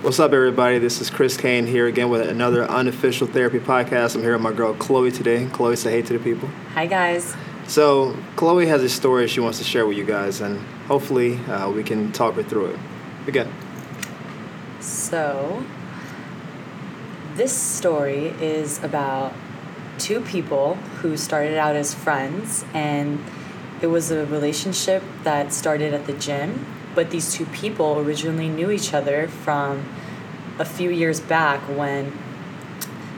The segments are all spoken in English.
What's up, everybody? This is Chris Kane here again with another unofficial therapy podcast. I'm here with my girl Chloe today. Chloe, say hey to the people. Hi, guys. So, Chloe has a story she wants to share with you guys, and hopefully, uh, we can talk her through it. Again. So, this story is about two people who started out as friends, and it was a relationship that started at the gym but these two people originally knew each other from a few years back when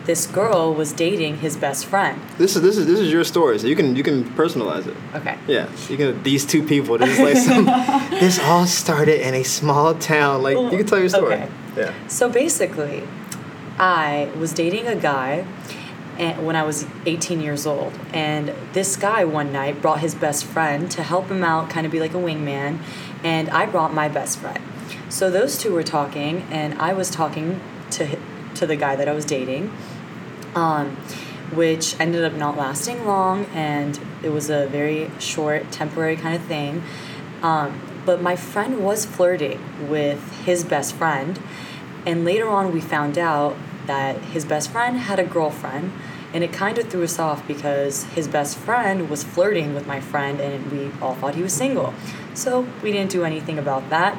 this girl was dating his best friend. This is this is this is your story, so you can you can personalize it. Okay. Yeah, you can. These two people. This is like some. this all started in a small town. Like you can tell your story. Okay. Yeah. So basically, I was dating a guy and when I was 18 years old. And this guy one night brought his best friend to help him out, kind of be like a wingman. And I brought my best friend. So those two were talking, and I was talking to to the guy that I was dating, um, which ended up not lasting long, and it was a very short, temporary kind of thing. Um, but my friend was flirting with his best friend, and later on we found out that his best friend had a girlfriend and it kind of threw us off because his best friend was flirting with my friend and we all thought he was single. So we didn't do anything about that.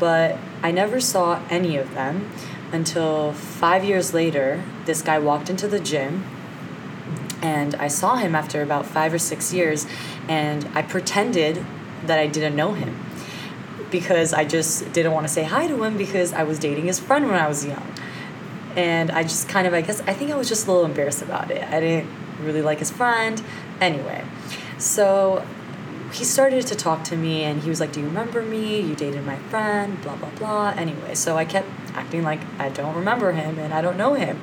But I never saw any of them until five years later. This guy walked into the gym and I saw him after about five or six years and I pretended that I didn't know him because I just didn't want to say hi to him because I was dating his friend when I was young and I just kind of I guess I think I was just a little embarrassed about it. I didn't really like his friend. Anyway, so he started to talk to me and he was like, "Do you remember me? You dated my friend, blah blah blah." Anyway, so I kept acting like I don't remember him and I don't know him.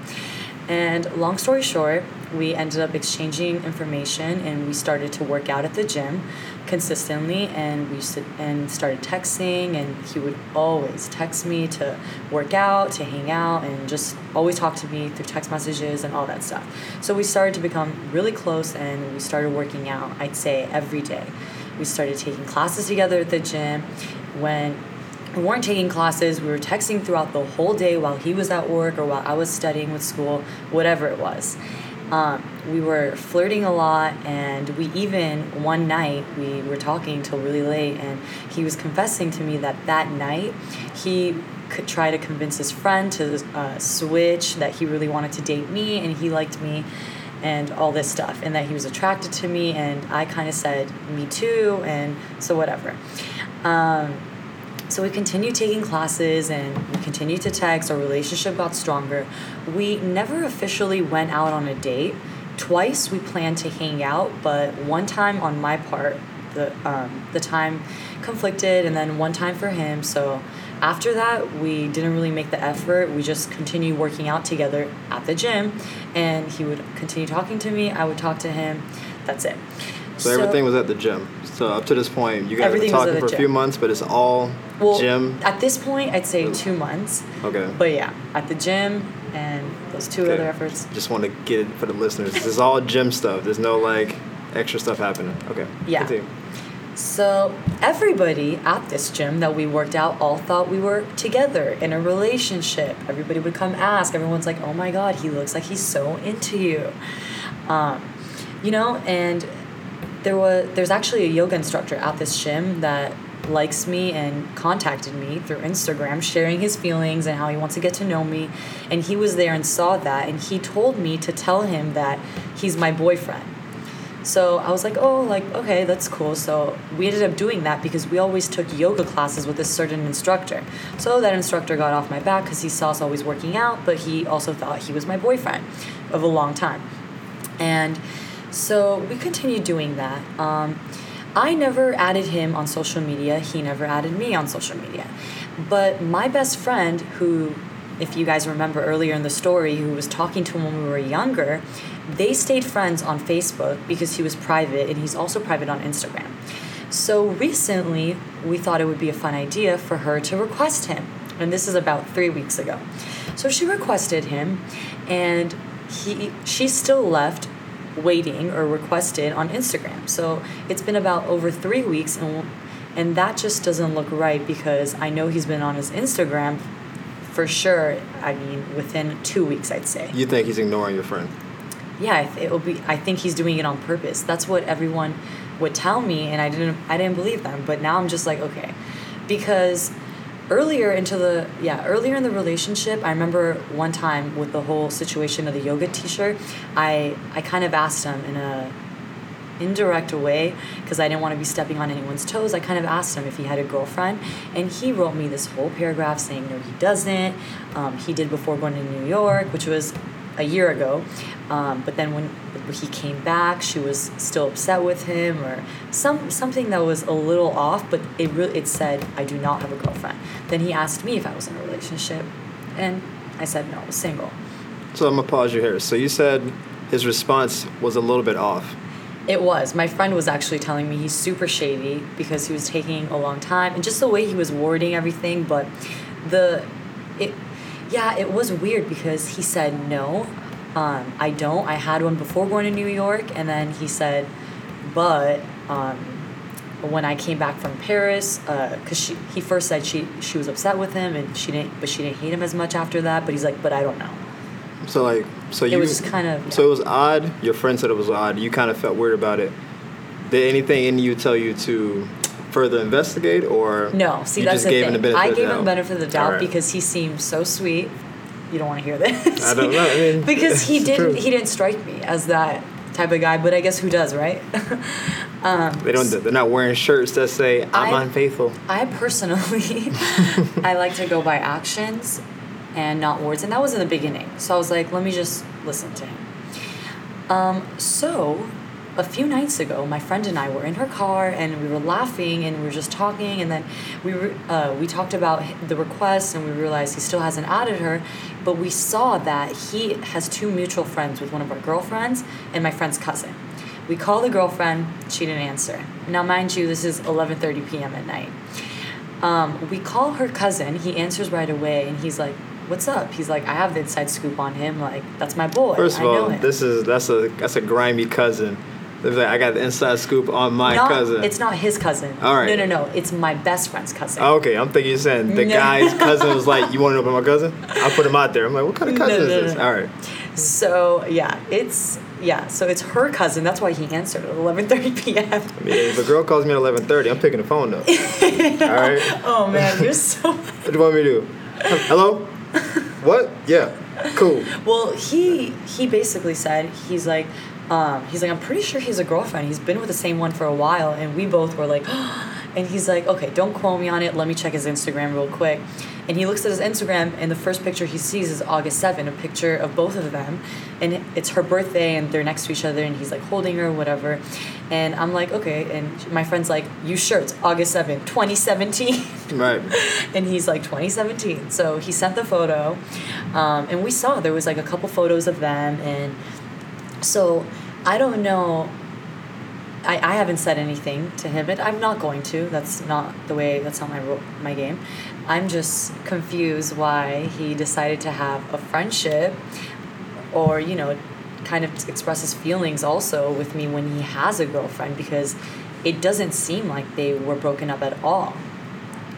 And long story short, we ended up exchanging information and we started to work out at the gym consistently and we and started texting and he would always text me to work out to hang out and just always talk to me through text messages and all that stuff. So we started to become really close and we started working out i'd say every day. We started taking classes together at the gym. When we weren't taking classes we were texting throughout the whole day while he was at work or while i was studying with school whatever it was um, we were flirting a lot, and we even one night we were talking till really late, and he was confessing to me that that night he could try to convince his friend to uh, switch, that he really wanted to date me, and he liked me, and all this stuff, and that he was attracted to me, and I kind of said me too, and so whatever. Um, so we continued taking classes and we continued to text. Our relationship got stronger. We never officially went out on a date. Twice we planned to hang out, but one time on my part, the um, the time conflicted, and then one time for him. So after that, we didn't really make the effort. We just continued working out together at the gym, and he would continue talking to me. I would talk to him. That's it. So, so everything was at the gym. So up to this point, you guys were talking for a few months, but it's all well, gym. At this point, I'd say two months. Okay. But yeah, at the gym and those two okay. other efforts. Just want to get it for the listeners. This is all gym stuff. There's no like extra stuff happening. Okay. Yeah. Continue. So everybody at this gym that we worked out all thought we were together in a relationship. Everybody would come ask. Everyone's like, "Oh my God, he looks like he's so into you," um, you know, and there was there's actually a yoga instructor at this gym that likes me and contacted me through Instagram sharing his feelings and how he wants to get to know me and he was there and saw that and he told me to tell him that he's my boyfriend. So I was like, "Oh, like okay, that's cool." So we ended up doing that because we always took yoga classes with a certain instructor. So that instructor got off my back cuz he saw us always working out, but he also thought he was my boyfriend of a long time. And so we continued doing that. Um, I never added him on social media. He never added me on social media. But my best friend, who, if you guys remember earlier in the story, who was talking to him when we were younger, they stayed friends on Facebook because he was private and he's also private on Instagram. So recently, we thought it would be a fun idea for her to request him. And this is about three weeks ago. So she requested him, and he she still left waiting or requested on Instagram. So it's been about over three weeks, and and that just doesn't look right because I know he's been on his Instagram for sure. I mean, within two weeks, I'd say. You think he's ignoring your friend? Yeah, it will be. I think he's doing it on purpose. That's what everyone would tell me, and I didn't. I didn't believe them. But now I'm just like, okay, because earlier into the yeah earlier in the relationship i remember one time with the whole situation of the yoga t-shirt i i kind of asked him in a indirect way because i didn't want to be stepping on anyone's toes i kind of asked him if he had a girlfriend and he wrote me this whole paragraph saying no he doesn't. Um, he did before going to new york which was a year ago um, but then when he came back she was still upset with him or some something that was a little off but it really it said i do not have a girlfriend then he asked me if i was in a relationship and i said no i was single So I'm gonna pause you here. So you said his response was a little bit off. It was. My friend was actually telling me he's super shady because he was taking a long time and just the way he was wording everything. But the, it, yeah, it was weird because he said no, um, I don't. I had one before going to New York, and then he said, but um, when I came back from Paris, because she he first said she she was upset with him and she didn't, but she didn't hate him as much after that. But he's like, but I don't know. So like, so you. It was kind of So it was odd. Your friend said it was odd. You kind of felt weird about it. Did anything in you tell you to further investigate, or No, see you that's just the gave him thing. the benefit I gave him the benefit of the doubt Alright. because he seemed so sweet. You don't want to hear this. I don't know. I mean, because he didn't. true. He didn't strike me as that type of guy. But I guess who does, right? um, They don't. They're not wearing shirts that say "I'm I- unfaithful." I personally, I like to go by actions and not words, and that was in the beginning. So I was like, let me just listen to him. Um, so, a few nights ago, my friend and I were in her car, and we were laughing, and we were just talking, and then we were uh, we talked about the request, and we realized he still hasn't added her, but we saw that he has two mutual friends with one of our girlfriends and my friend's cousin. We call the girlfriend, she didn't answer. Now, mind you, this is 11:30 p.m. at night. Um, we call her cousin. He answers right away, and he's like, "What's up?" He's like, "I have the inside scoop on him. Like, that's my boy. First of all, him." this is that's a that's a grimy cousin. They're like, I got the inside scoop on my not, cousin. It's not his cousin. All right. No, no, no. It's my best friend's cousin. Oh, okay, I'm thinking you're saying the No. guy's cousin was like, "You want to know about my cousin?" I put him out there. I'm like, "What kind of cousin no, is this?" no. All right. So yeah, it's yeah. So it's her cousin. That's why he answered at 11:30 p.m. I mean, if a girl calls me at 11:30, I'm picking the phone up. All right. Oh man, you're so. What do you want me to do? Hello? What? Yeah. Cool. Well, he he basically said he's like, um, he's like I'm pretty sure he's a girlfriend. He's been with the same one for a while, and we both were like, and he's like, okay, don't quote me on it. Let me check his Instagram real quick. And he looks at his Instagram, and the first picture he sees is August 7, a picture of both of them, and it's her birthday, and they're next to each other, and he's like holding her, whatever. And I'm like, okay. And my friend's like, you sure it's August 7, 2017? Right. and he's like 2017 so he sent the photo um, and we saw there was like a couple photos of them and so i don't know. I, I haven't said anything to him but i'm not going to. That's not the way that's not my my game. I'm just confused why he decided to have a friendship or you know kind of express his feelings also with me when he has a girlfriend because it doesn't seem like they were broken up at all.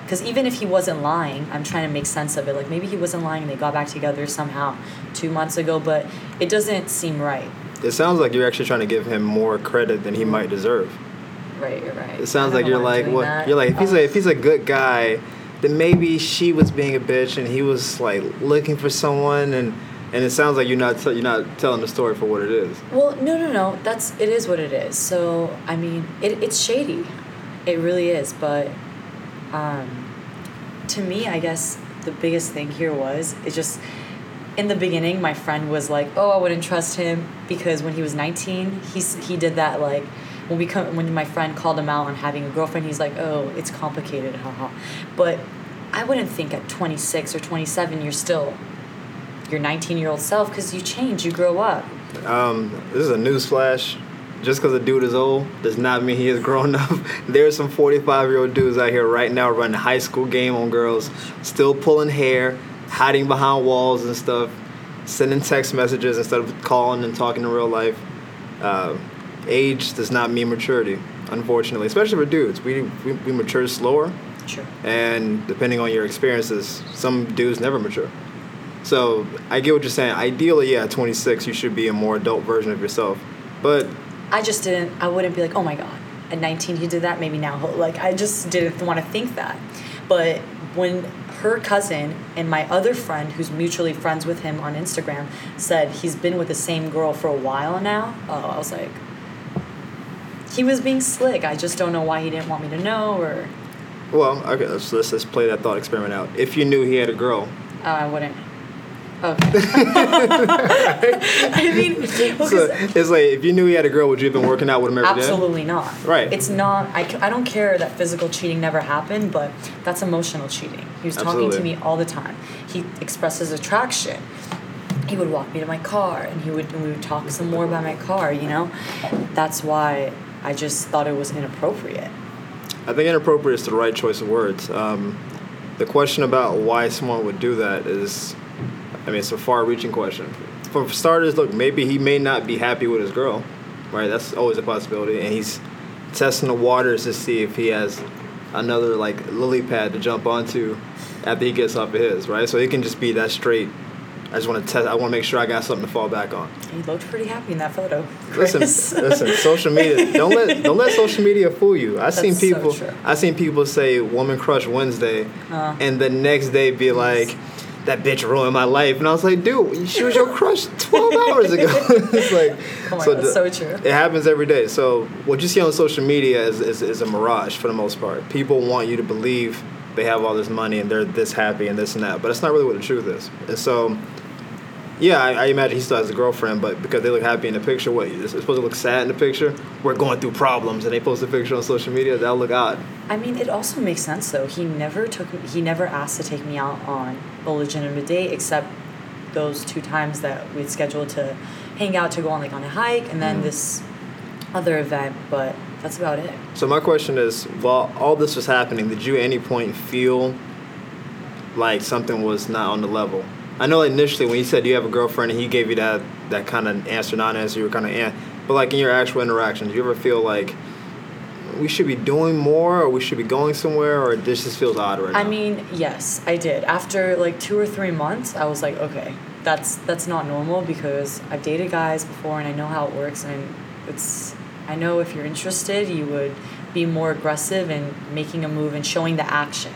Because even if he wasn't lying i'm trying to make sense of it. Like maybe he wasn't lying and they got back together somehow two months ago but it doesn't seem right It sounds like you're actually trying to give him more credit than he might deserve. right you're right It sounds like you're know why I'm like, that. You're like, if he's Oh. a if he's a good guy, then maybe she was being a bitch and he was like looking for someone, and and it sounds like you're not t- you're not telling the story for what it is. Well, no, no, no. That's it is what it is. So I mean, it, it's shady, it really is. But um, to me, I guess the biggest thing here was it just in the beginning, my friend was like, "Oh, I wouldn't trust him because when he was 19, he's he did that like." When we come, when my friend called him out on having a girlfriend, he's like, "Oh, it's complicated, haha." But I wouldn't think at 26 or 27 you're still your 19 year old self because you change, you grow up. Um, this is a news flash. Just because a dude is old does not mean he has grown up. There's some 45 year old dudes out here right now running high school game on girls, still pulling hair, hiding behind walls and stuff, sending text messages instead of calling and talking in real life. Uh, age does not mean maturity, unfortunately, especially for dudes. We, we, we mature slower Sure. And depending on your experiences, some dudes never mature. So I get what you're saying. Ideally, yeah, at 26, you should be a more adult version of yourself. But I just didn't. I wouldn't be like, oh my god, at 19 he did that. Maybe now like. I just didn't want to think that. But when her cousin and my other friend, who's mutually friends with him on Instagram, said he's been with the same girl for a while now, oh, I was like, he was being slick. I just don't know why he didn't want me to know or. well, okay, let's, let's let's play that thought experiment out. If you knew he had a girl, Oh, I wouldn't. Okay. I mean, well, so it's like if you knew he had a girl, would you have been working out with him every day? Absolutely not. Right. It's not. I, I don't care that physical cheating never happened, but that's emotional cheating. He was talking Absolutely. to me all the time. He expresses attraction. He would walk me to my car, and he would and we would talk some more about my car. You know, that's why I just thought it was inappropriate. I think inappropriate is the right choice of words. Um, the question about why someone would do that is, I mean, it's a far-reaching question. For starters, look, maybe he may not be happy with his girl, right? That's always a possibility, and he's testing the waters to see if he has another like lily pad to jump onto after he gets off of his, right? So he can just be that straight. I just want to test. I want to make sure I got something to fall back on. He looked pretty happy in that photo. Listen, Chris. listen. Social media. Don't let don't let social media fool you. I seen That's so people. true. I seen people say "Woman Crush Wednesday," Uh. and the next day be like, "That bitch ruined my life," and I was like, "Dude, she was your crush twelve hours ago." it's like, Oh my God, so true. It happens every day. So what you see on social media is, is is a mirage for the most part. People want you to believe they have all this money and they're this happy and this and that, but it's not really what the truth is. And so. Yeah, I, I imagine he still has a girlfriend, but because they look happy in the picture, what it's supposed to look sad in the picture? We're going through problems, and they post a picture on social media. That'll look odd. I mean, it also makes sense though. He never took he never asked to take me out on a legitimate date except those two times that we'd scheduled to hang out to go on like on a hike and then mm-hmm. this other event, but that's about it. So my question is, while all this was happening, did you at any point feel like something was not on the level? I know initially when you said you have a girlfriend and he gave you that that kind of answer, not answer, you were kind of, eh. But like in your actual interactions, do you ever feel like we should be doing more, or we should be going somewhere, or this just feels odd right now? I mean, yes, I did. After like 2 or 3 months, I was like, okay, that's that's not normal because I've dated guys before and I know how it works and it's I know if you're interested, you would be more aggressive in making a move and showing the action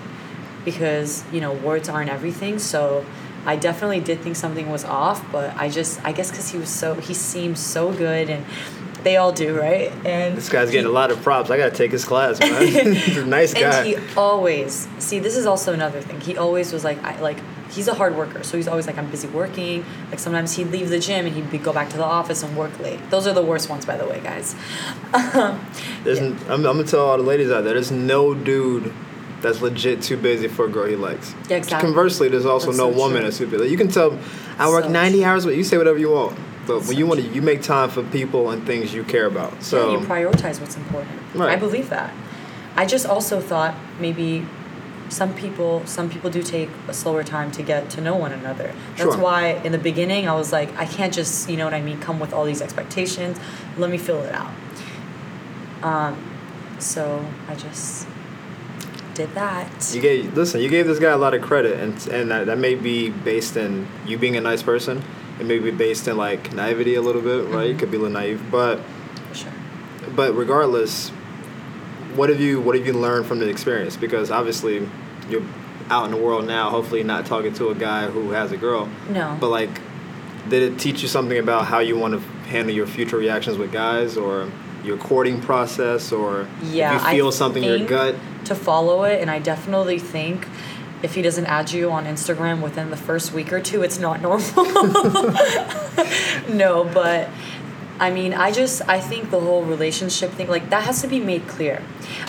because, you know, words aren't everything. So I definitely did think something was off, but I just I guess cuz he was so he seemed so good and they all do, right? And this guy's getting a lot of props. I gotta take his class, man. He's a nice guy. and he always see this is also another thing. He always was like I like he's a hard worker, so he's always like I'm busy working. Like sometimes he'd leave the gym and he'd be, go back to the office and work late. Those are the worst ones, by the way, guys. There's, n- I'm, I'm gonna tell all the ladies out there. There's no dude that's legit too busy for a girl he likes. Yeah, exactly. Conversely, there's also That's no so woman true. that's too busy. You can tell, I work So 90 true. hours, but you say whatever you want. But when So you want to, you make time for people and things you care about. So yeah, you prioritize what's important. Right. I believe that. I just also thought maybe some people some people do take a slower time to get to know one another. That's Sure. why in the beginning I was like, I can't just you know what I mean, come with all these expectations. Let me fill it out. Um, so I just did that. you gave listen. You gave this guy a lot of credit, and and that, that may be based in you being a nice person. It may be based in like naivety a little bit, right? You Mhm. could be a little naive, but sure. but regardless, what have you what have you learned from the experience? Because obviously, you're out in the world now. Hopefully, not talking to a guy who has a girl. No. But like, did it teach you something about how you want to handle your future reactions with guys, or your courting process, or Yeah, if you feel something in your gut? To follow it, and I definitely think if he doesn't add you on Instagram within the first week or two, it's not normal. no, but I mean, I just I think the whole relationship thing like that has to be made clear.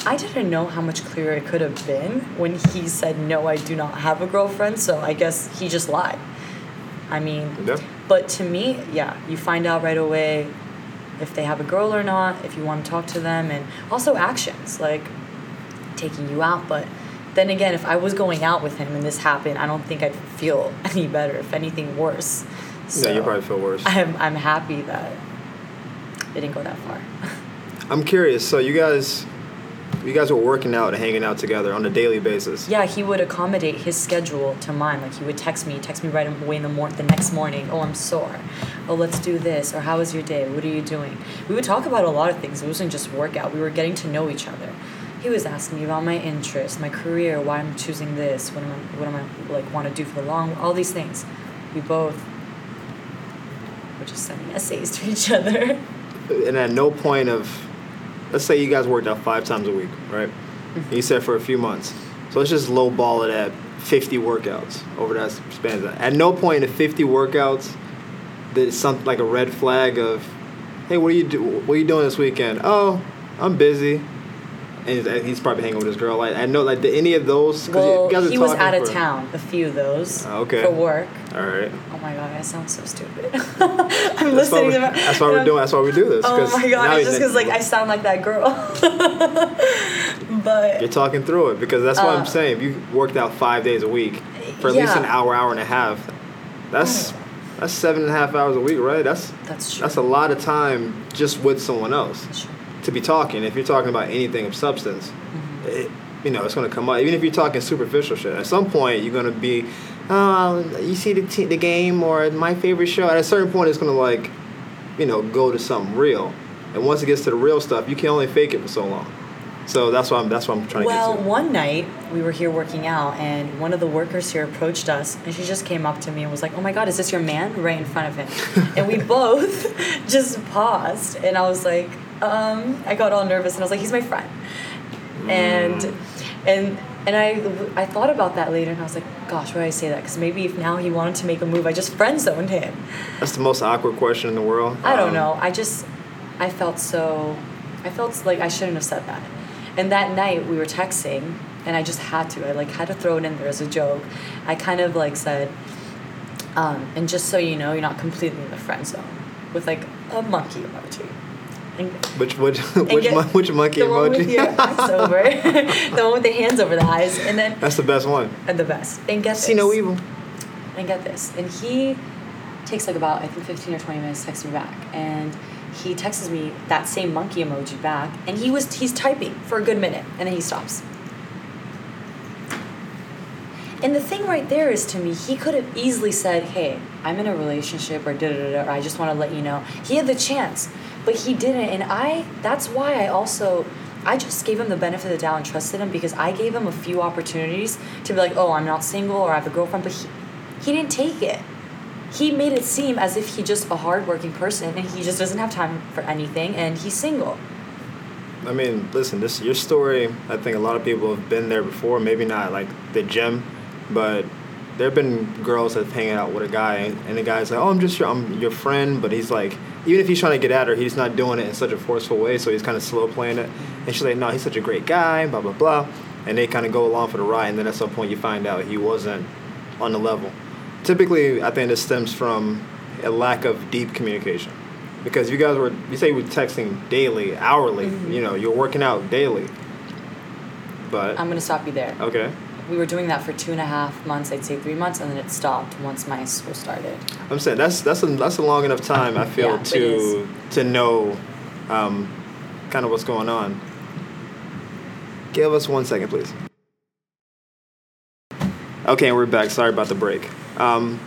I didn't know how much clearer it could have been when he said no, I do not have a girlfriend. So I guess he just lied. I mean, Yeah. but to me, yeah, you find out right away if they have a girl or not, if you want to talk to them, and also actions like taking you out. But then again, if I was going out with him and this happened, I don't think I'd feel any better. If anything, worse. So yeah, you probably feel worse. I'm I'm happy that it didn't go that far. I'm curious. So you guys, you guys were working out and hanging out together on a daily basis. Yeah, he would accommodate his schedule to mine. Like he would text me, text me right away in the mor- the next morning. Oh, I'm sore. Oh, let's do this. Or how was your day? What are you doing? We would talk about a lot of things. It wasn't just workout. We were getting to know each other. He was asking me about my interests, my career, why I'm choosing this, what am I, what am I like want to do for the long, all these things. We both were just sending essays to each other. And at no point of, let's say you guys worked out five times a week, right? Mm-hmm. You said for a few months. So let's just lowball it at 50 workouts over that span. At no point in 50 workouts did something like a red flag of, hey, what are you do? What are you doing this weekend? Oh, I'm busy. And he's- probably hanging with his girl. Like I know, like did any of those? Well, are he was out of for- town. A few of those Oh, okay. for work. All right. Oh my god, I sound so stupid. I'm That's why, listening we, to my, that's why we're doing. That's why we do this. Oh my god, it's just because like I sound like that girl. but You're talking through it because that's what Uh, I'm saying. If you worked out five days a week for at least an hour, hour and a half, that's that's seven and a half hours a week, right? That's that's true. that's a lot of time just with someone else That's true. To be talking. If you're talking about anything of substance, Mm-hmm. it, you know it's going to come up. Even if you're talking superficial shit, at some point you're going to be, oh, you see the t- the game or my favorite show. At a certain point, it's going to like, you know, go to something real. And once it gets to the real stuff, you can only fake it for so long. So that's why I'm. That's why I'm trying Well, to get to. one night we were here working out, and one of the workers here approached us, and she just came up to me and was like, "Oh my God, is this your man?" Right in front of him, and we both just paused, and I was like, um, I got all nervous, and I was like, "He's my friend," and and and I I thought about that later, and I was like, "Gosh, why did I say that?" Because maybe if now he wanted to make a move, I just friend zoned him. That's the most awkward question in the world. I don't Um, know. I just, I felt so, I felt like I shouldn't have said that. And that night we were texting, and I just had to. I like had to throw it in there as a joke. I kind of like said, um, and just so you know, you're not completely in the friend zone, with like a monkey emoji. And Which which which get- mon- which monkey the one with emoji? your eyes over, the one with the hands over the eyes, and then That's the best one. and the best. And get See no this evil. and get this. And he takes like about I think fifteen or twenty minutes to text me back, and he texts me that same monkey emoji back, and he was he's typing for a good minute, and then he stops. And the thing right there is to me, he could have easily said, "Hey, I'm in a relationship," or da da da, da, or I just want to let you know. He had the chance, but he didn't, and I. That's why I also. I just gave him the benefit of the doubt and trusted him because I gave him a few opportunities to be like, oh, I'm not single or I have a girlfriend, but he, he didn't take it. He made it seem as if he's just a hardworking person and he just doesn't have time for anything and he's single. I mean, listen, this your story. I think a lot of people have been there before. Maybe not like the gym, but there have been girls that hang out with a guy, and the guy's like, "Oh, I'm just your, I'm your friend," but he's like, even if he's trying to get at her, he's not doing it in such a forceful way. So he's kind of slow playing it, and she's like, "No, he's such a great guy," blah blah blah, and they kind of go along for the ride, and then at some point you find out he wasn't on the level. Typically, I think this stems from a lack of deep communication. Because you guys were, you say you were texting daily, hourly, Mhm. you know, you're working out daily. But, I'm going to stop you there. okay. We were doing that for two and a half months, I'd say three months, and then it stopped once my school started. I'm saying that's that's a that's a long enough time I feel Yeah, to to know um, kind of what's going on. Give us one second, please. Okay, and we're back. Sorry about the break. Um,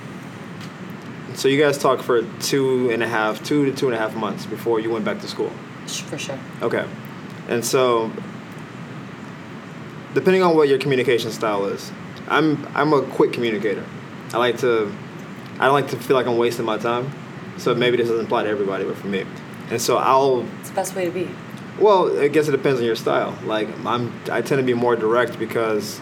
so you guys talked for two and a half, two to two and a half months before you went back to school. For sure. Okay, and so depending on what your communication style is, I'm I'm a quick communicator. I like to I don't like to feel like I'm wasting my time. So maybe this doesn't apply to everybody, but for me, and so I'll It's the best way to be. well, I guess it depends on your style. Like I'm I tend to be more direct because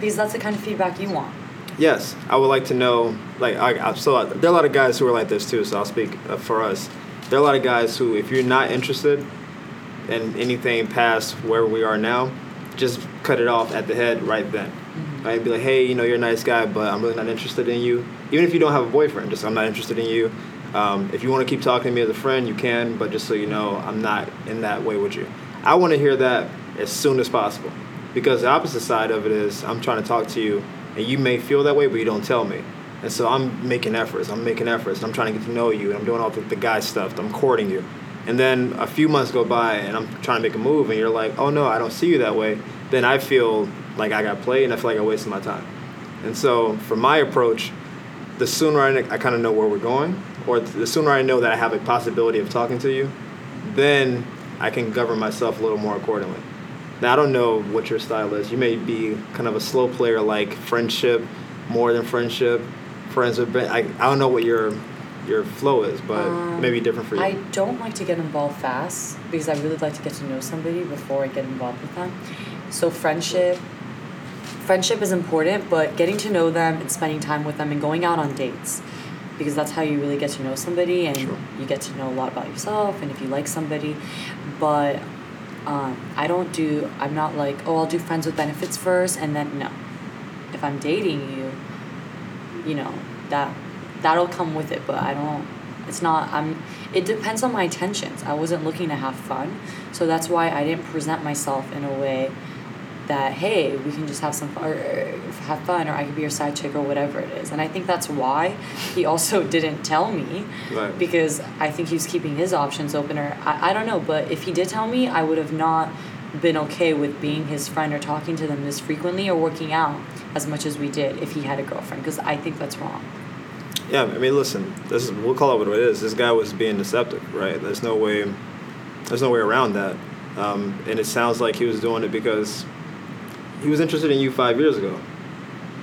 Because that's the kind of feedback you want. Yes, I would like to know. Like, I, I, so there are a lot of guys who are like this too. So I'll speak uh, for us. There are a lot of guys who, if you're not interested in anything past where we are now, just cut it off at the head right then. I'd Be like, hey, you know, you're a nice guy, but I'm really not interested in you. Even if you don't have a boyfriend, just I'm not interested in you. Um, if you want to keep talking to me as a friend, you can, but just so you know, I'm not in that way with you. I want to hear that as soon as possible, because the opposite side of it is I'm trying to talk to you, and you may feel that way, but you don't tell me. And so I'm making efforts. I'm making efforts. I'm trying to get to know you, and I'm doing all the, the guy stuff. I'm courting you, and then a few months go by and I'm trying to make a move and you're like, oh no, I don't see you that way, then I feel like I got played and I feel like I wasted my time. And so for my approach, the sooner I, I kind of know where we're going, or the sooner I know that I have a possibility of talking to you, then I can govern myself a little more accordingly. Now I don't know what your style is. You may be kind of a slow player, like friendship, more than friendship, friends with. I, I don't know what your your flow is, but Um, maybe different for you. I don't like to get involved fast because I really like to get to know somebody before I get involved with them. So friendship friendship is important, but getting to know them and spending time with them and going out on dates because that's how you really get to know somebody and Sure. you get to know a lot about yourself and if you like somebody. But um, I don't do I'm not like, oh, I'll do friends with benefits first and then no. If I'm dating you, you know that that'll come with it but i don't it's not i'm it depends on my intentions. I wasn't looking to have fun so that's why i didn't present myself in a way that hey we can just have some fun or, or have fun or i could be your side chick or whatever it is. And i think that's why he also didn't tell me Right. because i think he was keeping his options open or I, I don't know but if he did tell me i would have not been okay with being his friend or talking to them this frequently or working out as much as we did if he had a girlfriend because i think that's wrong Yeah, I mean, listen, this is we'll call it what it is. This guy was being deceptive, right? There's no way, there's no way around that. Um, and it sounds like he was doing it because he was interested in you five years ago,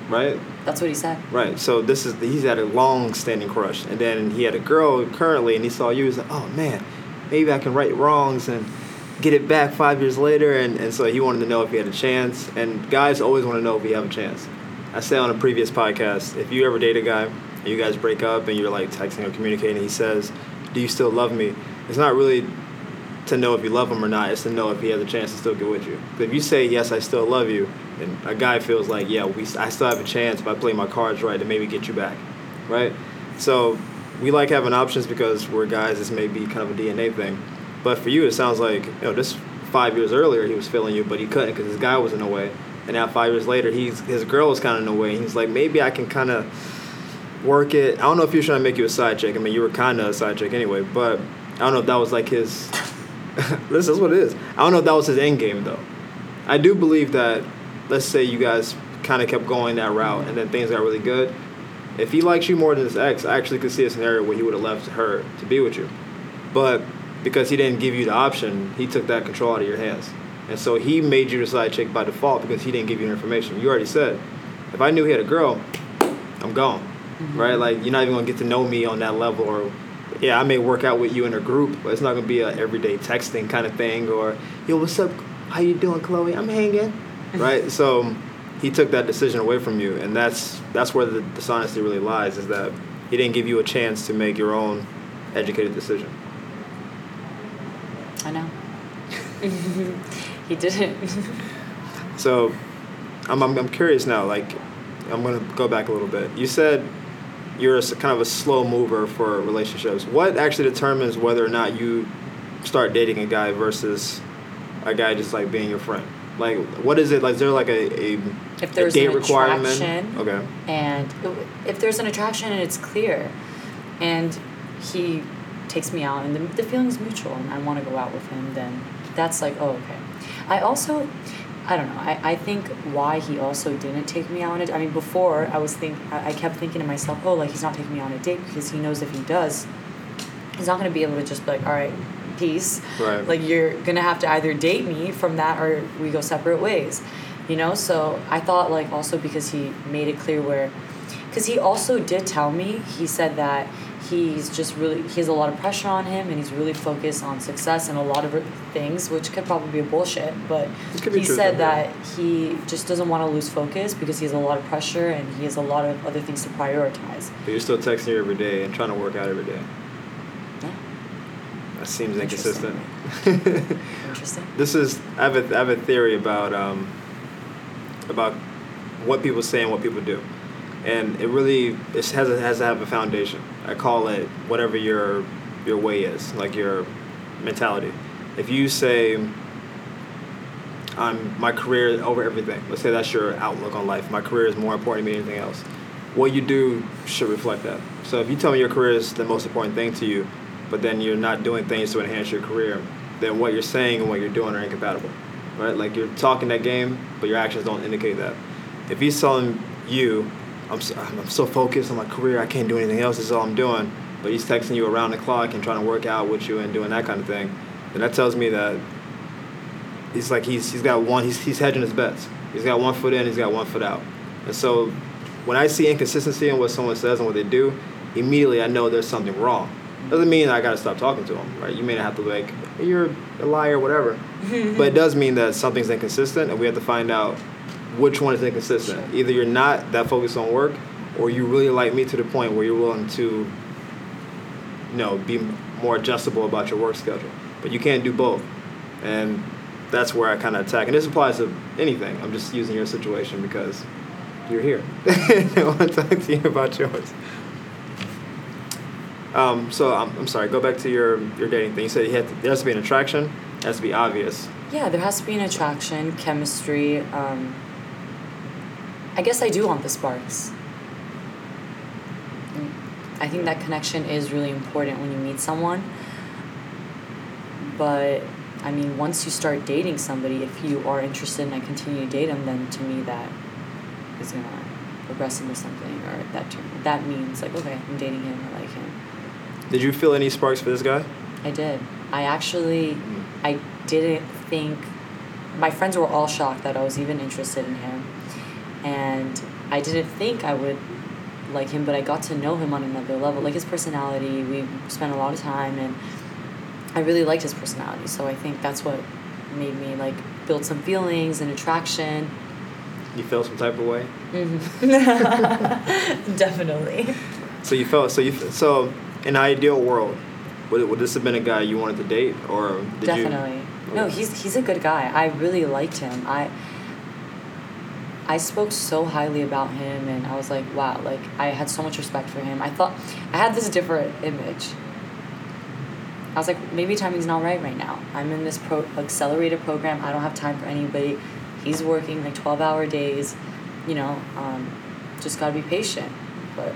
right? That's what he said. Right. So this is he's had a long-standing crush, and then he had a girl currently, and he saw you. He's like, oh man, maybe I can right wrongs and get it back five years later. And, and so he wanted to know if he had a chance. And guys always want to know if we have a chance. I said on a previous podcast, if you ever date a guy and you guys break up and you're like texting or communicating, he says, "Do you still love me?" It's not really to know if you love him or not. It's to know if he has a chance to still get with you. But if you say yes, I still love you, and a guy feels like yeah, we I still have a chance if I play my cards right to maybe get you back, right? So we like having options because we're guys. This may be kind of a DNA thing, but for you, it sounds like you know this five years earlier he was feeling you, but he couldn't because his guy was in the way, and now five years later he's his girl is kind of in the way. He's like maybe I can kind of work it. I don't know if he was trying to make you a side chick. I mean, you were kind of a side chick anyway, but I don't know if that was like his. this is what it is. I don't know if that was his end game though. I do believe that. Let's say you guys kind of kept going that route, and then things got really good. If he likes you more than his ex, I actually could see a scenario where he would have left her to be with you, but because he didn't give you the option, he took that control out of your hands, and so he made you the side chick by default because he didn't give you information. You already said, if I knew he had a girl, I'm gone Mm-hmm. right? Like you're not even gonna get to know me on that level, or yeah, I may work out with you in a group, but it's not gonna be a everyday texting kind of thing, or yo, what's up? How you doing, Chloe? I'm hanging, right? So he took that decision away from you, and that's that's where the dishonesty really lies, is that he didn't give you a chance to make your own educated decision. I know. he didn't. So I'm, I'm, I'm curious now, like, I'm to go back a little bit. You said you're a kind of a slow mover for relationships. What actually determines whether or not you start dating a guy versus a guy just like being your friend? Like, what is it? Like, is there like a, a, If a date requirement? Okay. and oh, if there's an attraction and it's clear, and he takes me out and the, the feeling's mutual and I want to go out with him, then that's like, oh, okay. I also, I don't know, I, I think why he also didn't take me out on a I mean, before I was think I, I kept thinking to myself, oh, like he's not taking me on a date because he knows if he does, he's not going to be able to just be like, all right, peace. Right. Like you're going to have to either date me from that or we go separate ways. You know, so I thought like also because he made it clear where because he also did tell me he said that he's just really he has a lot of pressure on him and he's really focused on success and a lot of things which could probably be bullshit but It could be he said that he just doesn't want to lose focus because he has a lot of pressure and he has a lot of other things to prioritize But you're still texting her every day and trying to work out every day. yeah That seems Interesting. inconsistent. interesting this is I have a, I have a theory about um, about what people say and what people do, and it really it has a, has to have a foundation. I call it whatever your your way is, like your mentality. If you say I'm my career over everything, let's say that's your outlook on life. My career is more important than anything else. What you do should reflect that. So if you tell me your career is the most important thing to you, but then you're not doing things to enhance your career, then what you're saying and what you're doing are incompatible, right? Like you're talking that game, but your actions don't indicate that. If he's telling you, I'm so, I'm so focused on my career, I can't do anything else. This is all I'm doing. But he's texting you around the clock and trying to work out with you and doing that kind of thing. Then that tells me that he's like he's he's got one he's he's hedging his bets. He's got one foot in, he's got one foot out. And so when I see inconsistency in what someone says and what they do, immediately I know there's something wrong. Doesn't mean I gotta stop talking to them, right? You may not have to like, hey, you're a liar, whatever. but it does mean that something's inconsistent, and we have to find out which one is inconsistent. Either you're not that focused on work, or you really like me to the point where you're willing to, you know, be more adjustable about your work schedule. But you can't do both, and that's where I kind of attack. And this applies to anything. I'm just using your situation because you're here. I want to talk to you about yours. Um, so I'm, I'm sorry. Go back to your your dating thing. You said you had to, there has to be an attraction. It has to be obvious. Yeah, there has to be an attraction, chemistry. Um, I guess I do want the sparks. I think that connection is really important when you meet someone. But I mean, once you start dating somebody, if you are interested and I continue to date them, then to me that is gonna progress into something, or that term, that means like okay, I'm dating him, I like him. Did you feel any sparks for this guy? I did. I actually, I didn't think. My friends were all shocked that I was even interested in him, and I didn't think I would like him. But I got to know him on another level, like his personality. We spent a lot of time, and I really liked his personality. So I think that's what made me like build some feelings and attraction. You felt some type of way. Mm-hmm. Definitely. So you felt so you so in an ideal world, would, would this have been a guy you wanted to date or did Definitely. you? No, he's he's a good guy. I really liked him. I I spoke so highly about him and I was like, wow, like I had so much respect for him. I thought I had this different image. I was like, maybe timing's not right right now. I'm in this pro accelerated program. I don't have time for anybody. He's working like twelve hour days, you know, um, just gotta be patient. But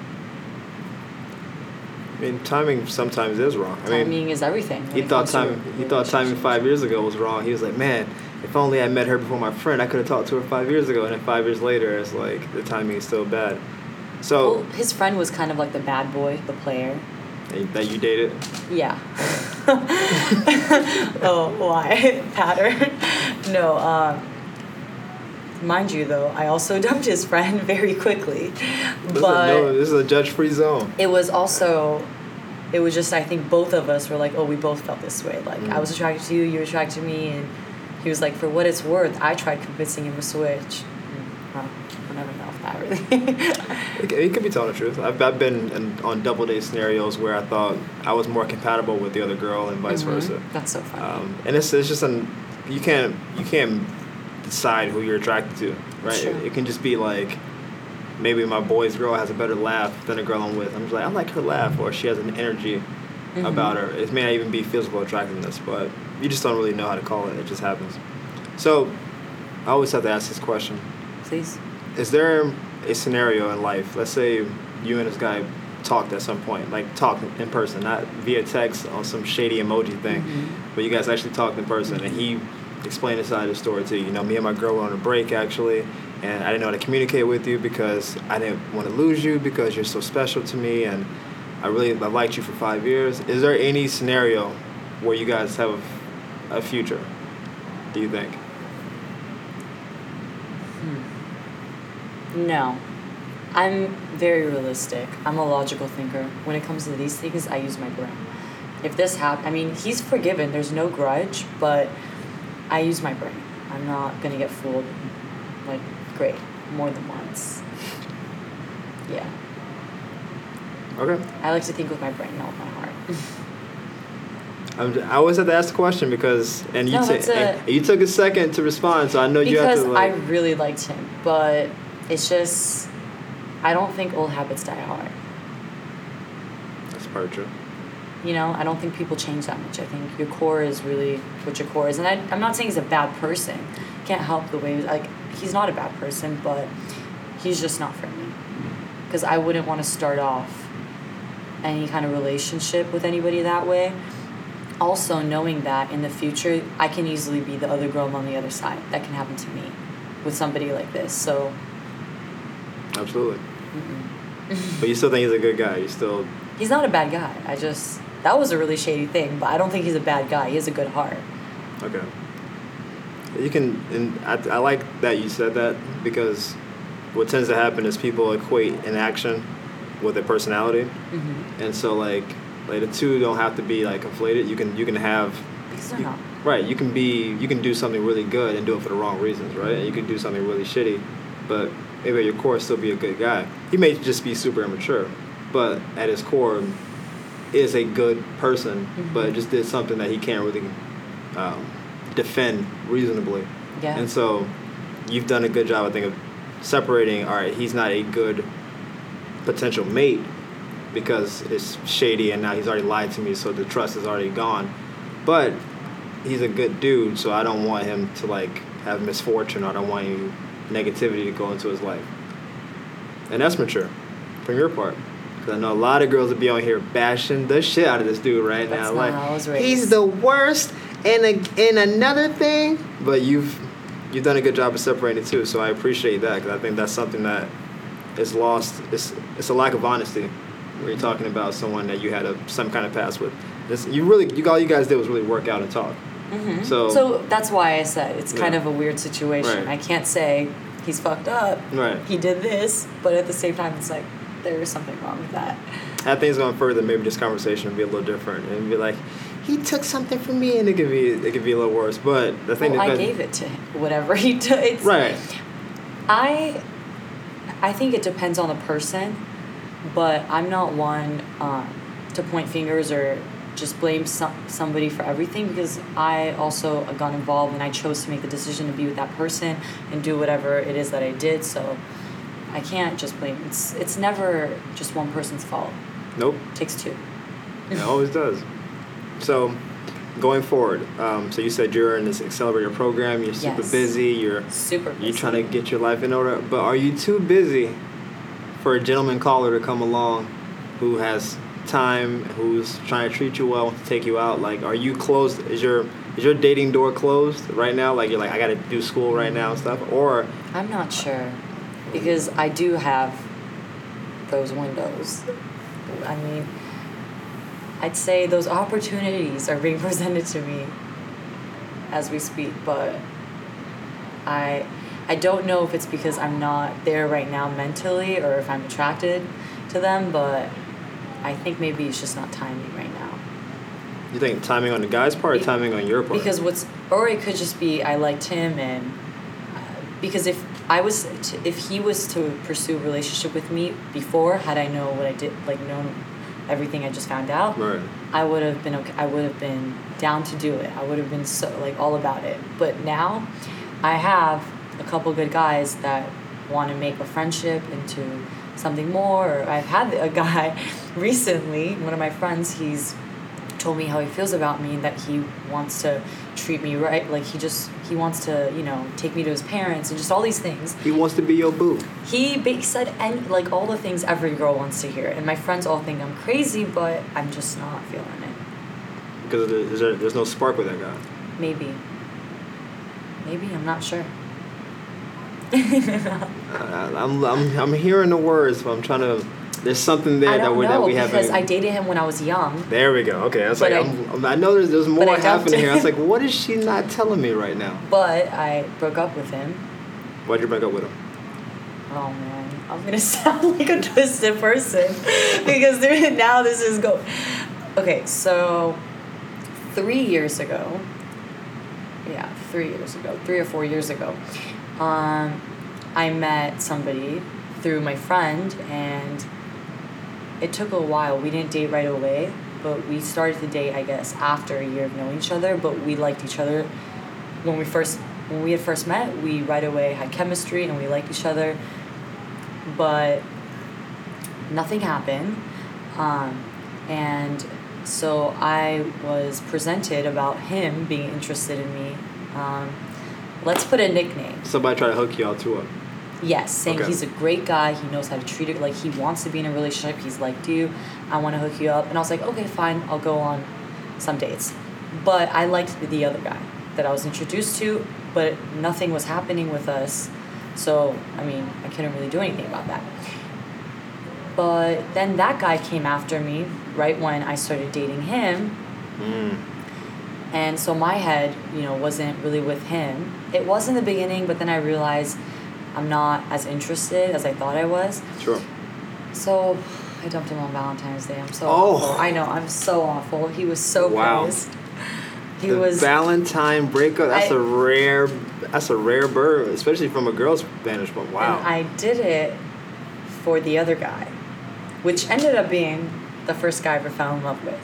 I mean, timing sometimes is wrong. I timing mean, is everything. he thought time he thought timing five years ago was wrong. He was like, man, if only I met her before my friend, I could have talked to her five years ago. And then five years later, it's like the timing is still bad. So Well, his friend was kind of like the bad boy, the player. that you dated. Yeah. oh, why? Pattern? No, um, mind you, though, I also dumped his friend very quickly. This, is, But a, no, this is a judge-free zone. it was also, it was just, I think both of us were like, oh, we both felt this way. Like, I was attracted to you, you were attracted to me, and he was like, for what it's worth, I tried convincing him to switch. Mm, Well, I'll never know if that really. It, could be telling the truth. I've, I've been in, on double date scenarios where I thought I was more compatible with the other girl and vice Mhm. versa. That's so funny. Um, and it's, it's just an you can't you can't decide who you're attracted to, right? Sure. It, it can just be like maybe my boy's girl has a better laugh than the girl I'm with. I'm just like I like her laugh, or she has an energy Mhm. about her. It may not even be physical attractiveness, but you just don't really know how to call it. It just happens. So I always have to ask this question: Please. Is there a scenario in life? Let's say you and this guy talked at some point, like talked in person, not via text on some shady emoji thing, Mhm. but you guys actually talked in person, and he explained his side of the story to you. You know, me and my girl were on a break actually, and I didn't know how to communicate with you because I didn't want to lose you because you're so special to me, and I really I liked you for five years. Is there any scenario where you guys have a future? Do you think? Hmm. No. I'm very realistic. I'm a logical thinker. When it comes to these things, I use my brain. If this happened, I mean, he's forgiven. There's no grudge, but I use my brain. I'm not gonna get fooled. Like, great, more than once. Yeah, Okay. I like to think with my brain, not with my heart. I always have to ask the question because, and you No, ta- and you took a second to respond, so I know you have because to I really liked him, but it's just, I don't think old habits die hard. That's part true. You know, I don't think people change that much. I think your core is really what your core is. And I, I'm not saying he's a bad person. Can't help the way, like, he's not a bad person, but he's just not for me. Because I wouldn't want to start off any kind of relationship with anybody that way. Also, knowing that in the future, I can easily be the other girl on the other side. That can happen to me with somebody like this. So, Absolutely. but you still think he's a good guy. You still. he's not a bad guy. I just, that was a really shady thing, but I don't think he's a bad guy. He has a good heart. Okay. You can, and I, I like that you said that because what tends to happen is people equate an action with a personality, Mm-hmm. and so like like the two don't have to be like conflated. You can you can have Because they're you- not. right. You can be you can do something really good and do it for the wrong reasons, right? And you can do something really shitty, but maybe at your core still be a good guy. He may just be super immature, but at his core is a good person, but Mhm. just did something that he can't really um, defend reasonably. Yeah. And so you've done a good job, I think, of separating. All right, he's not a good potential mate because it's shady, and now he's already lied to me, so the trust is already gone. But he's a good dude, so I don't want him to like have misfortune. I don't want any negativity to go into his life. And that's mature from your part. Because I know a lot of girls would be on here bashing the shit out of this dude right That's now. like, how I was he's the worst. And, a, and another thing, but you've you've done a good job of separating too. So I appreciate that because I think that's something that is lost. It's it's a lack of honesty when you're talking about someone that you had a some kind of past with. This, you really you all you guys did was really work out and talk. Mhm. So- so that's why I said it's kind of a weird situation. Right. I can't say he's fucked up. Right. He did this, but at the same time, it's like there is something wrong with that. Had things gone further, maybe this conversation would be a little different and be like, he took something from me, and it could be it could be a little worse. But the thing Well, I gave it to him. Whatever he took. Right, I, I think it depends on the person, but I'm not one um, to point fingers or just blame some, somebody for everything because I also got involved and I chose to make the decision to be with that person and do whatever it is that I did. So I can't just blame. It's it's never just one person's fault. nope, It takes two. it always does. So. Going forward, um, so you said you're in this accelerator program. You're super Yes. busy. You're Super. You're trying to get your life in order, but are you too busy for a gentleman caller to come along who has time, who's trying to treat you well, to take you out? Like, are you closed? Is your is your dating door closed right now? Like, you're like, I got to do school right now and stuff, or I'm not sure because I do have those windows. I mean, I'd say those opportunities are being presented to me as we speak, but I I don't know if it's because I'm not there right now mentally or if I'm attracted to them, but I think maybe it's just not timing right now. you think timing on the guy's part or timing on your part? Because what's or it could just be I liked him and uh, because if I was to, if he was to pursue a relationship with me before had I know what I did like known everything I just found out right, I would have been okay I would have been down to do it. I would have been so like all about it. But now I have a couple good guys that want to make a friendship into something more. Or I've had a guy recently one of my friends he's told me how he feels about me and that he wants to treat me right like he just he wants to you know take me to his parents and just all these things he wants to be your boo. he said and like all the things every girl wants to hear and my friends all think i'm crazy but i'm just not feeling it Because there's, there, there's no spark with that guy. maybe maybe i'm not sure I, I'm, I'm, I'm hearing the words, but I'm trying to. There's something there that we that we because haven't. i dated him when i was young There we go. Okay, I was But like, I- I, know there's, there's more happening here. I was like, what is she not telling me right now? but i broke up with him Why'd you break up with him? Oh man, I'm gonna sound like a twisted person because there, now this is go. Okay, so three years ago, yeah, three years ago, three or four years ago, um, I met somebody through my friend, and it took a while. We didn't date right away, but we started to date, I guess, after a year of knowing each other. But we liked each other when we first when we had first met. We right away had chemistry and we liked each other, but nothing happened. Um, and so I was presented about him being interested in me. Um, let's put a nickname. Somebody tried to hook you all two up. Yes, saying Okay. he's a great guy. He knows how to treat it. Like he wants to be in a relationship. He's like, "Do I want to hook you up?" And I was like, "Okay, fine. I'll go on some dates." But I liked the, the other guy that I was introduced to, but nothing was happening with us. So I mean, I couldn't really do anything about that. But then that guy came after me right when I started dating him, Mm. and so my head, you know, wasn't really with him. It was in the beginning, but then I realized I'm not as interested as I thought I was. Sure. So I dumped him on Valentine's Day. I'm so Oh. awful. I know, I'm so awful. He was so Wow. pissed. He the was Valentine breakup. That's I- a rare. That's a rare bird, especially from a girl's vantage point. Wow. and I did it for the other guy, which ended up being the first guy I ever fell in love with.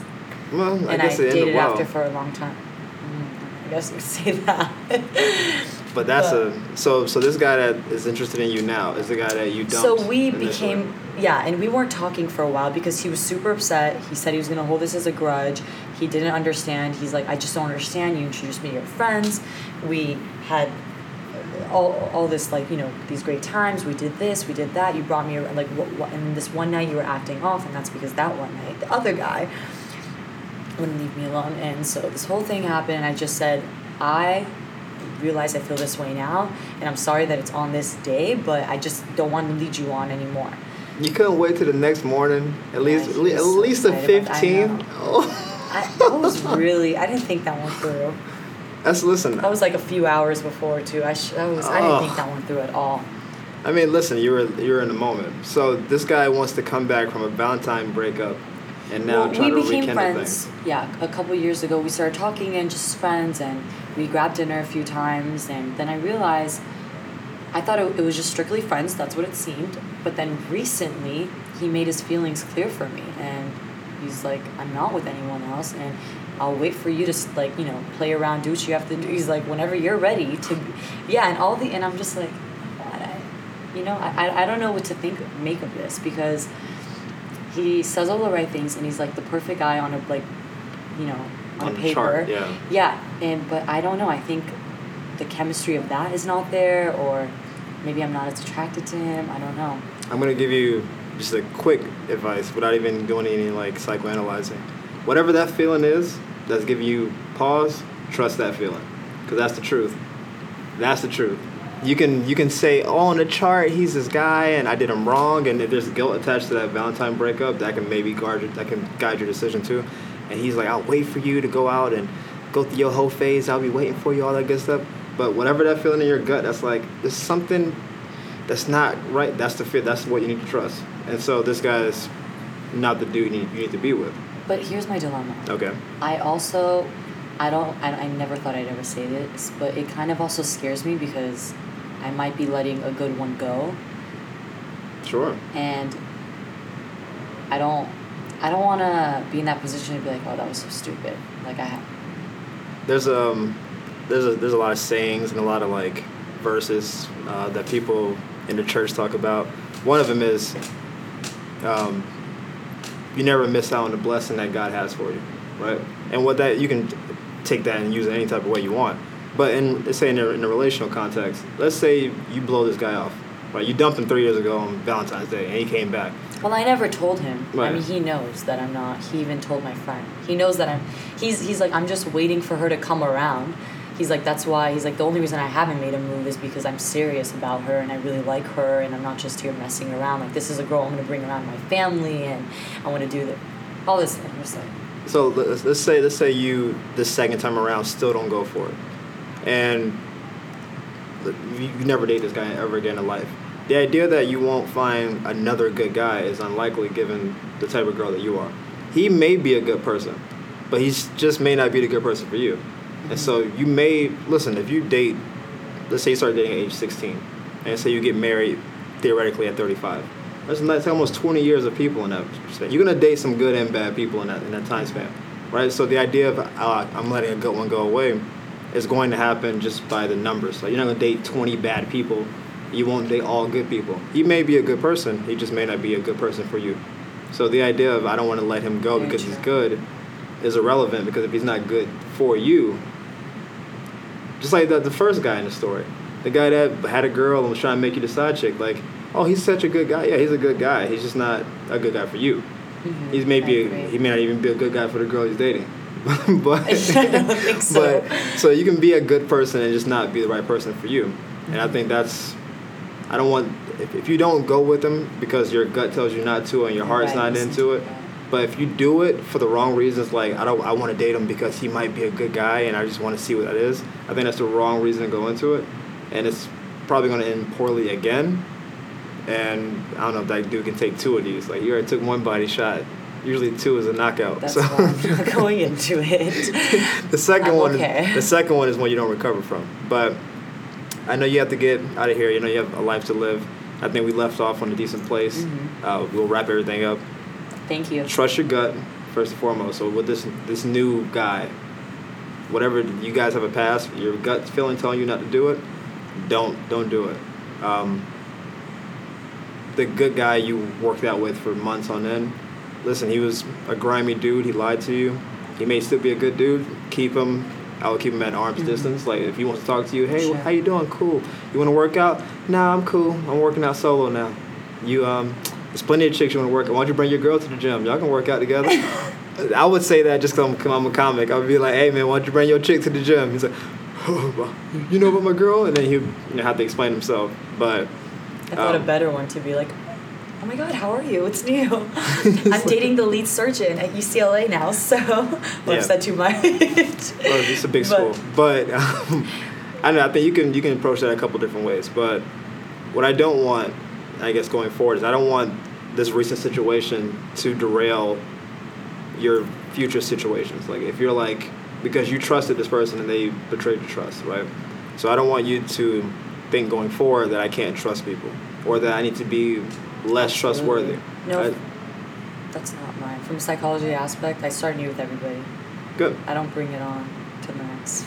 well, I and I, guess it ended dated after for a long time. Mm, I guess you could say that. But that's But- a so so this guy that is interested in you now is the guy that you dumped. So we became yeah, and we weren't talking for a while because he was super upset. He said he was gonna hold this as a grudge. He didn't understand. He's like, I just don't understand. You introduced me to your friends. We had all, all this like you know these great times. We did this, we did that. You brought me like what, what, and this one night you were acting off, and that's because that one night the other guy wouldn't leave me alone. And so this whole thing happened. And I just said, I realize I feel this way now, and I'm sorry that it's on this day, but I just don't want to lead you on anymore. You couldn't wait till the next morning. At least at le- was at so least the excited that. I fifteenth. Oh, I, I was really, I didn't think that one through. that's listen. That was like a few hours before too. I, sh- I was, I didn't think that one through at all. I mean, listen. You were you were in the moment. So this guy wants to come back from a Valentine breakup, and now well, we to became friends. Yeah, a couple years ago, we started talking and just friends, and we grabbed dinner a few times, and then I realized I thought it, it was just strictly friends. That's what it seemed. But then recently, he made his feelings clear for me, and he's like, "I'm not with anyone else, and I'll wait for you to like, you know, play around, do what you have to do." He's like, "Whenever you're ready to," yeah, and all the, and I'm just like, you know, I- I don't know what to think make of this because he says all the right things, and he's like the perfect guy on a like, you know, on, On paper. chart, yeah. Yeah, and but I don't know. I think the chemistry of that is not there, or maybe I'm not as attracted to him. I don't know. I'm gonna give you just a quick advice without even doing any like psychoanalyzing. Whatever that feeling is that's giving you pause, trust that feeling, because that's the truth. That's the truth. You can you can say, oh, on the chart he's this guy and I did him wrong, and if there's guilt attached to that Valentine breakup, that can maybe guard your, that can guide your decision too. And he's like, I'll wait for you to go out and go through your whole phase. I'll be waiting for you, all that good stuff. But whatever that feeling in your gut, that's like there's something that's not right. That's the fit. That's what you need to trust. And so this guy is not the dude you need, you need to be with. But here's my dilemma. Okay. I also, I don't, I, I never thought I'd ever say this, but it kind of also scares me because I might be letting a good one go, Sure. and I don't, I don't want to be in that position to be like, oh, that was so stupid. Like I, ha- There's um there's a there's a lot of sayings and a lot of like verses uh, that people in the church talk about. One of them is um, you never miss out on the blessing that God has for you, right? And what that you can take that and use it any type of way you want. But in let's say in a, in a relational context, let's say you blow this guy off, right? You dumped him three years ago on Valentine's Day, and he came back. well, I never told him. Right. I mean, he knows that I'm not. He even told my friend. He knows that I'm. He's he's like, I'm just waiting for her to come around. He's like, that's why. He's like, the only reason I haven't made a move is because I'm serious about her and I really like her and I'm not just here messing around. Like, this is a girl I'm gonna bring around my family and I want to do the, all this. thing. I'm just like, So let's, let's say let's say you the second time around still don't go for it, and you, never date this guy ever again in life. The idea that you won't find another good guy is unlikely given the type of girl that you are. He may be a good person, but he just may not be the good person for you. And so you may listen if you date. Let's say you start dating at age 16, and say you get married theoretically at 35. That's, that's almost 20 years of people in that span. You're gonna date some good and bad people in that in that time span, right? So the idea of uh, I'm letting a good one go away is going to happen just by the numbers. Like you're not gonna date 20 bad people. You won't date all good people. He may be a good person. He just may not be a good person for you. So the idea of I don't want to let him go Very because he's good is irrelevant because if he's not good for you, just like the, the first guy in the story, the guy that had a girl and was trying to make you the side chick. Like, oh, he's such a good guy. Yeah, he's a good guy. He's just not a good guy for you. Mhm, He's maybe a, he may not even be a good guy for the girl he's dating. but so. but so you can be a good person and just not be the right person for you. And I think that's I don't want if, if you don't go with them because your gut tells you not to and your heart's Right, not into it. But if you do it for the wrong reasons, like I don't, I want to date him because he might be a good guy, and I just want to see what that is. I think that's the wrong reason to go into it, and it's probably going to end poorly again. And I don't know if that dude can take two of these. Like you already took one body shot. Usually two is a knockout. That's so why I'm not going into it. the second I'm one, okay. the second one is one you don't recover from. But I know you have to get out of here. You know you have a life to live. I think we left off on a decent place. Mhm. Uh, we'll wrap everything up Thank you. trust your gut first and foremost. So with this this new guy, whatever you guys have a past, your gut feeling telling you not to do it, don't don't do it. Um, the good guy you worked out with for months on end, listen, he was a grimy dude. He lied to you. He may still be a good dude. Keep him. I would keep him at arm's Mhm. distance. Like if he wants to talk to you, hey, Sure. how you doing? Cool. You want to work out? Nah, I'm cool. I'm working out solo now. You um, there's plenty of chicks you want to work. Why don't you bring your girl to the gym? Y'all can work out together. I would say that just because I'm, I'm a comic. I would be like, hey man, why don't you bring your chick to the gym? He's like, oh, well, you know about my girl, and then he would you know, have to explain himself. But I thought a Um, better one to be like, oh my god, how are you? It's new. I'm dating the lead surgeon at UCLA now, so Yeah. I've too much. well, it's a big But- school. But um, I know I think you can you can approach that a couple different ways. But what I don't want, I guess, going forward is I don't want this recent situation to derail your future situations. Like if you're like because you trusted this person and they betrayed your trust, right? So I don't want you to think going forward that I can't trust people or that I need to be less trustworthy. No, I- that's not mine. From a psychology aspect, I start new with everybody. good. I don't bring it on to the next.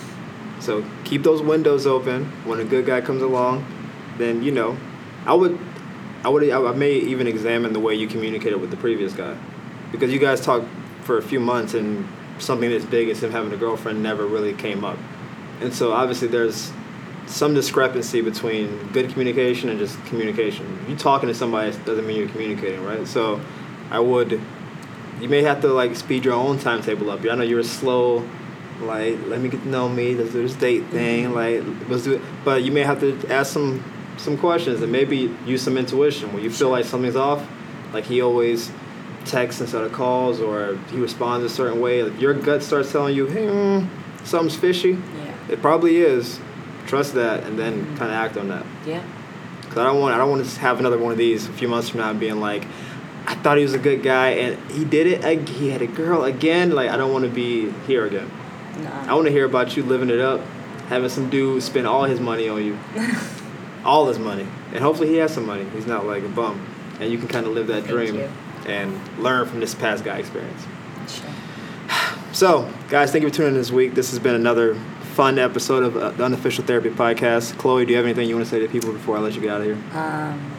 So keep those windows open. When a good guy comes along, then you know, I would, I would, I may even examine the way you communicated with the previous guy, because you guys talked for a few months and something as big as him having a girlfriend never really came up, and so obviously there's some discrepancy between good communication and just communication. You talking to somebody doesn't mean you're communicating, right? So I would you may have to like speed your own timetable up. I know you're slow, like let me get to know me. Let's do this date thing. Like let's do it. But you may have to ask some some questions and maybe use some intuition when you feel like something's off. Like he always texts instead of calls, or he responds a certain way. If your gut starts telling you, hey, mm, something's fishy, Yeah. it probably is. Trust that and then kind of act on that. Yeah. Cause I don't want I don't want to have another one of these a few months from now being like, I thought he was a good guy and he did it. He had a girl again. Like I don't want to be here again. Nah. I want to hear about you living it up, having some dude spend all his money on you, all his money, and hopefully he has some money. He's not like a bum, and you can kind of live that Thank dream you. and learn from this past guy experience. Sure. So, guys, thank you for tuning in this week. This has been another fun episode of uh, the Unofficial Therapy Podcast. Chloe, do you have anything you want to say to people before I let you get out of here? Um,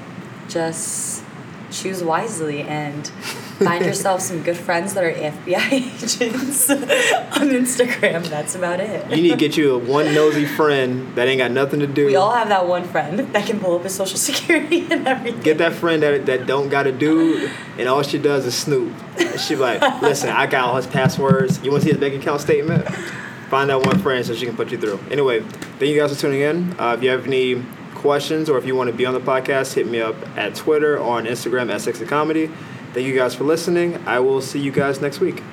just choose wisely and find yourself some good friends that are FBI agents on Instagram. That's about it. You need to get you a one nosy friend that ain't got nothing to do. We all have that one friend that can pull up his social security and everything. Get that friend that, that don't got a dude, and all she does is snoop. She like, listen, I got all his passwords. You want to see his bank account statement? Find that one friend so she can put you through. Anyway, thank you guys for tuning in. Uh, if you have any questions or if you want to be on the podcast, hit me up at Twitter or on Instagram at Sexy Comedy. Thank you guys for listening. I will see you guys next week.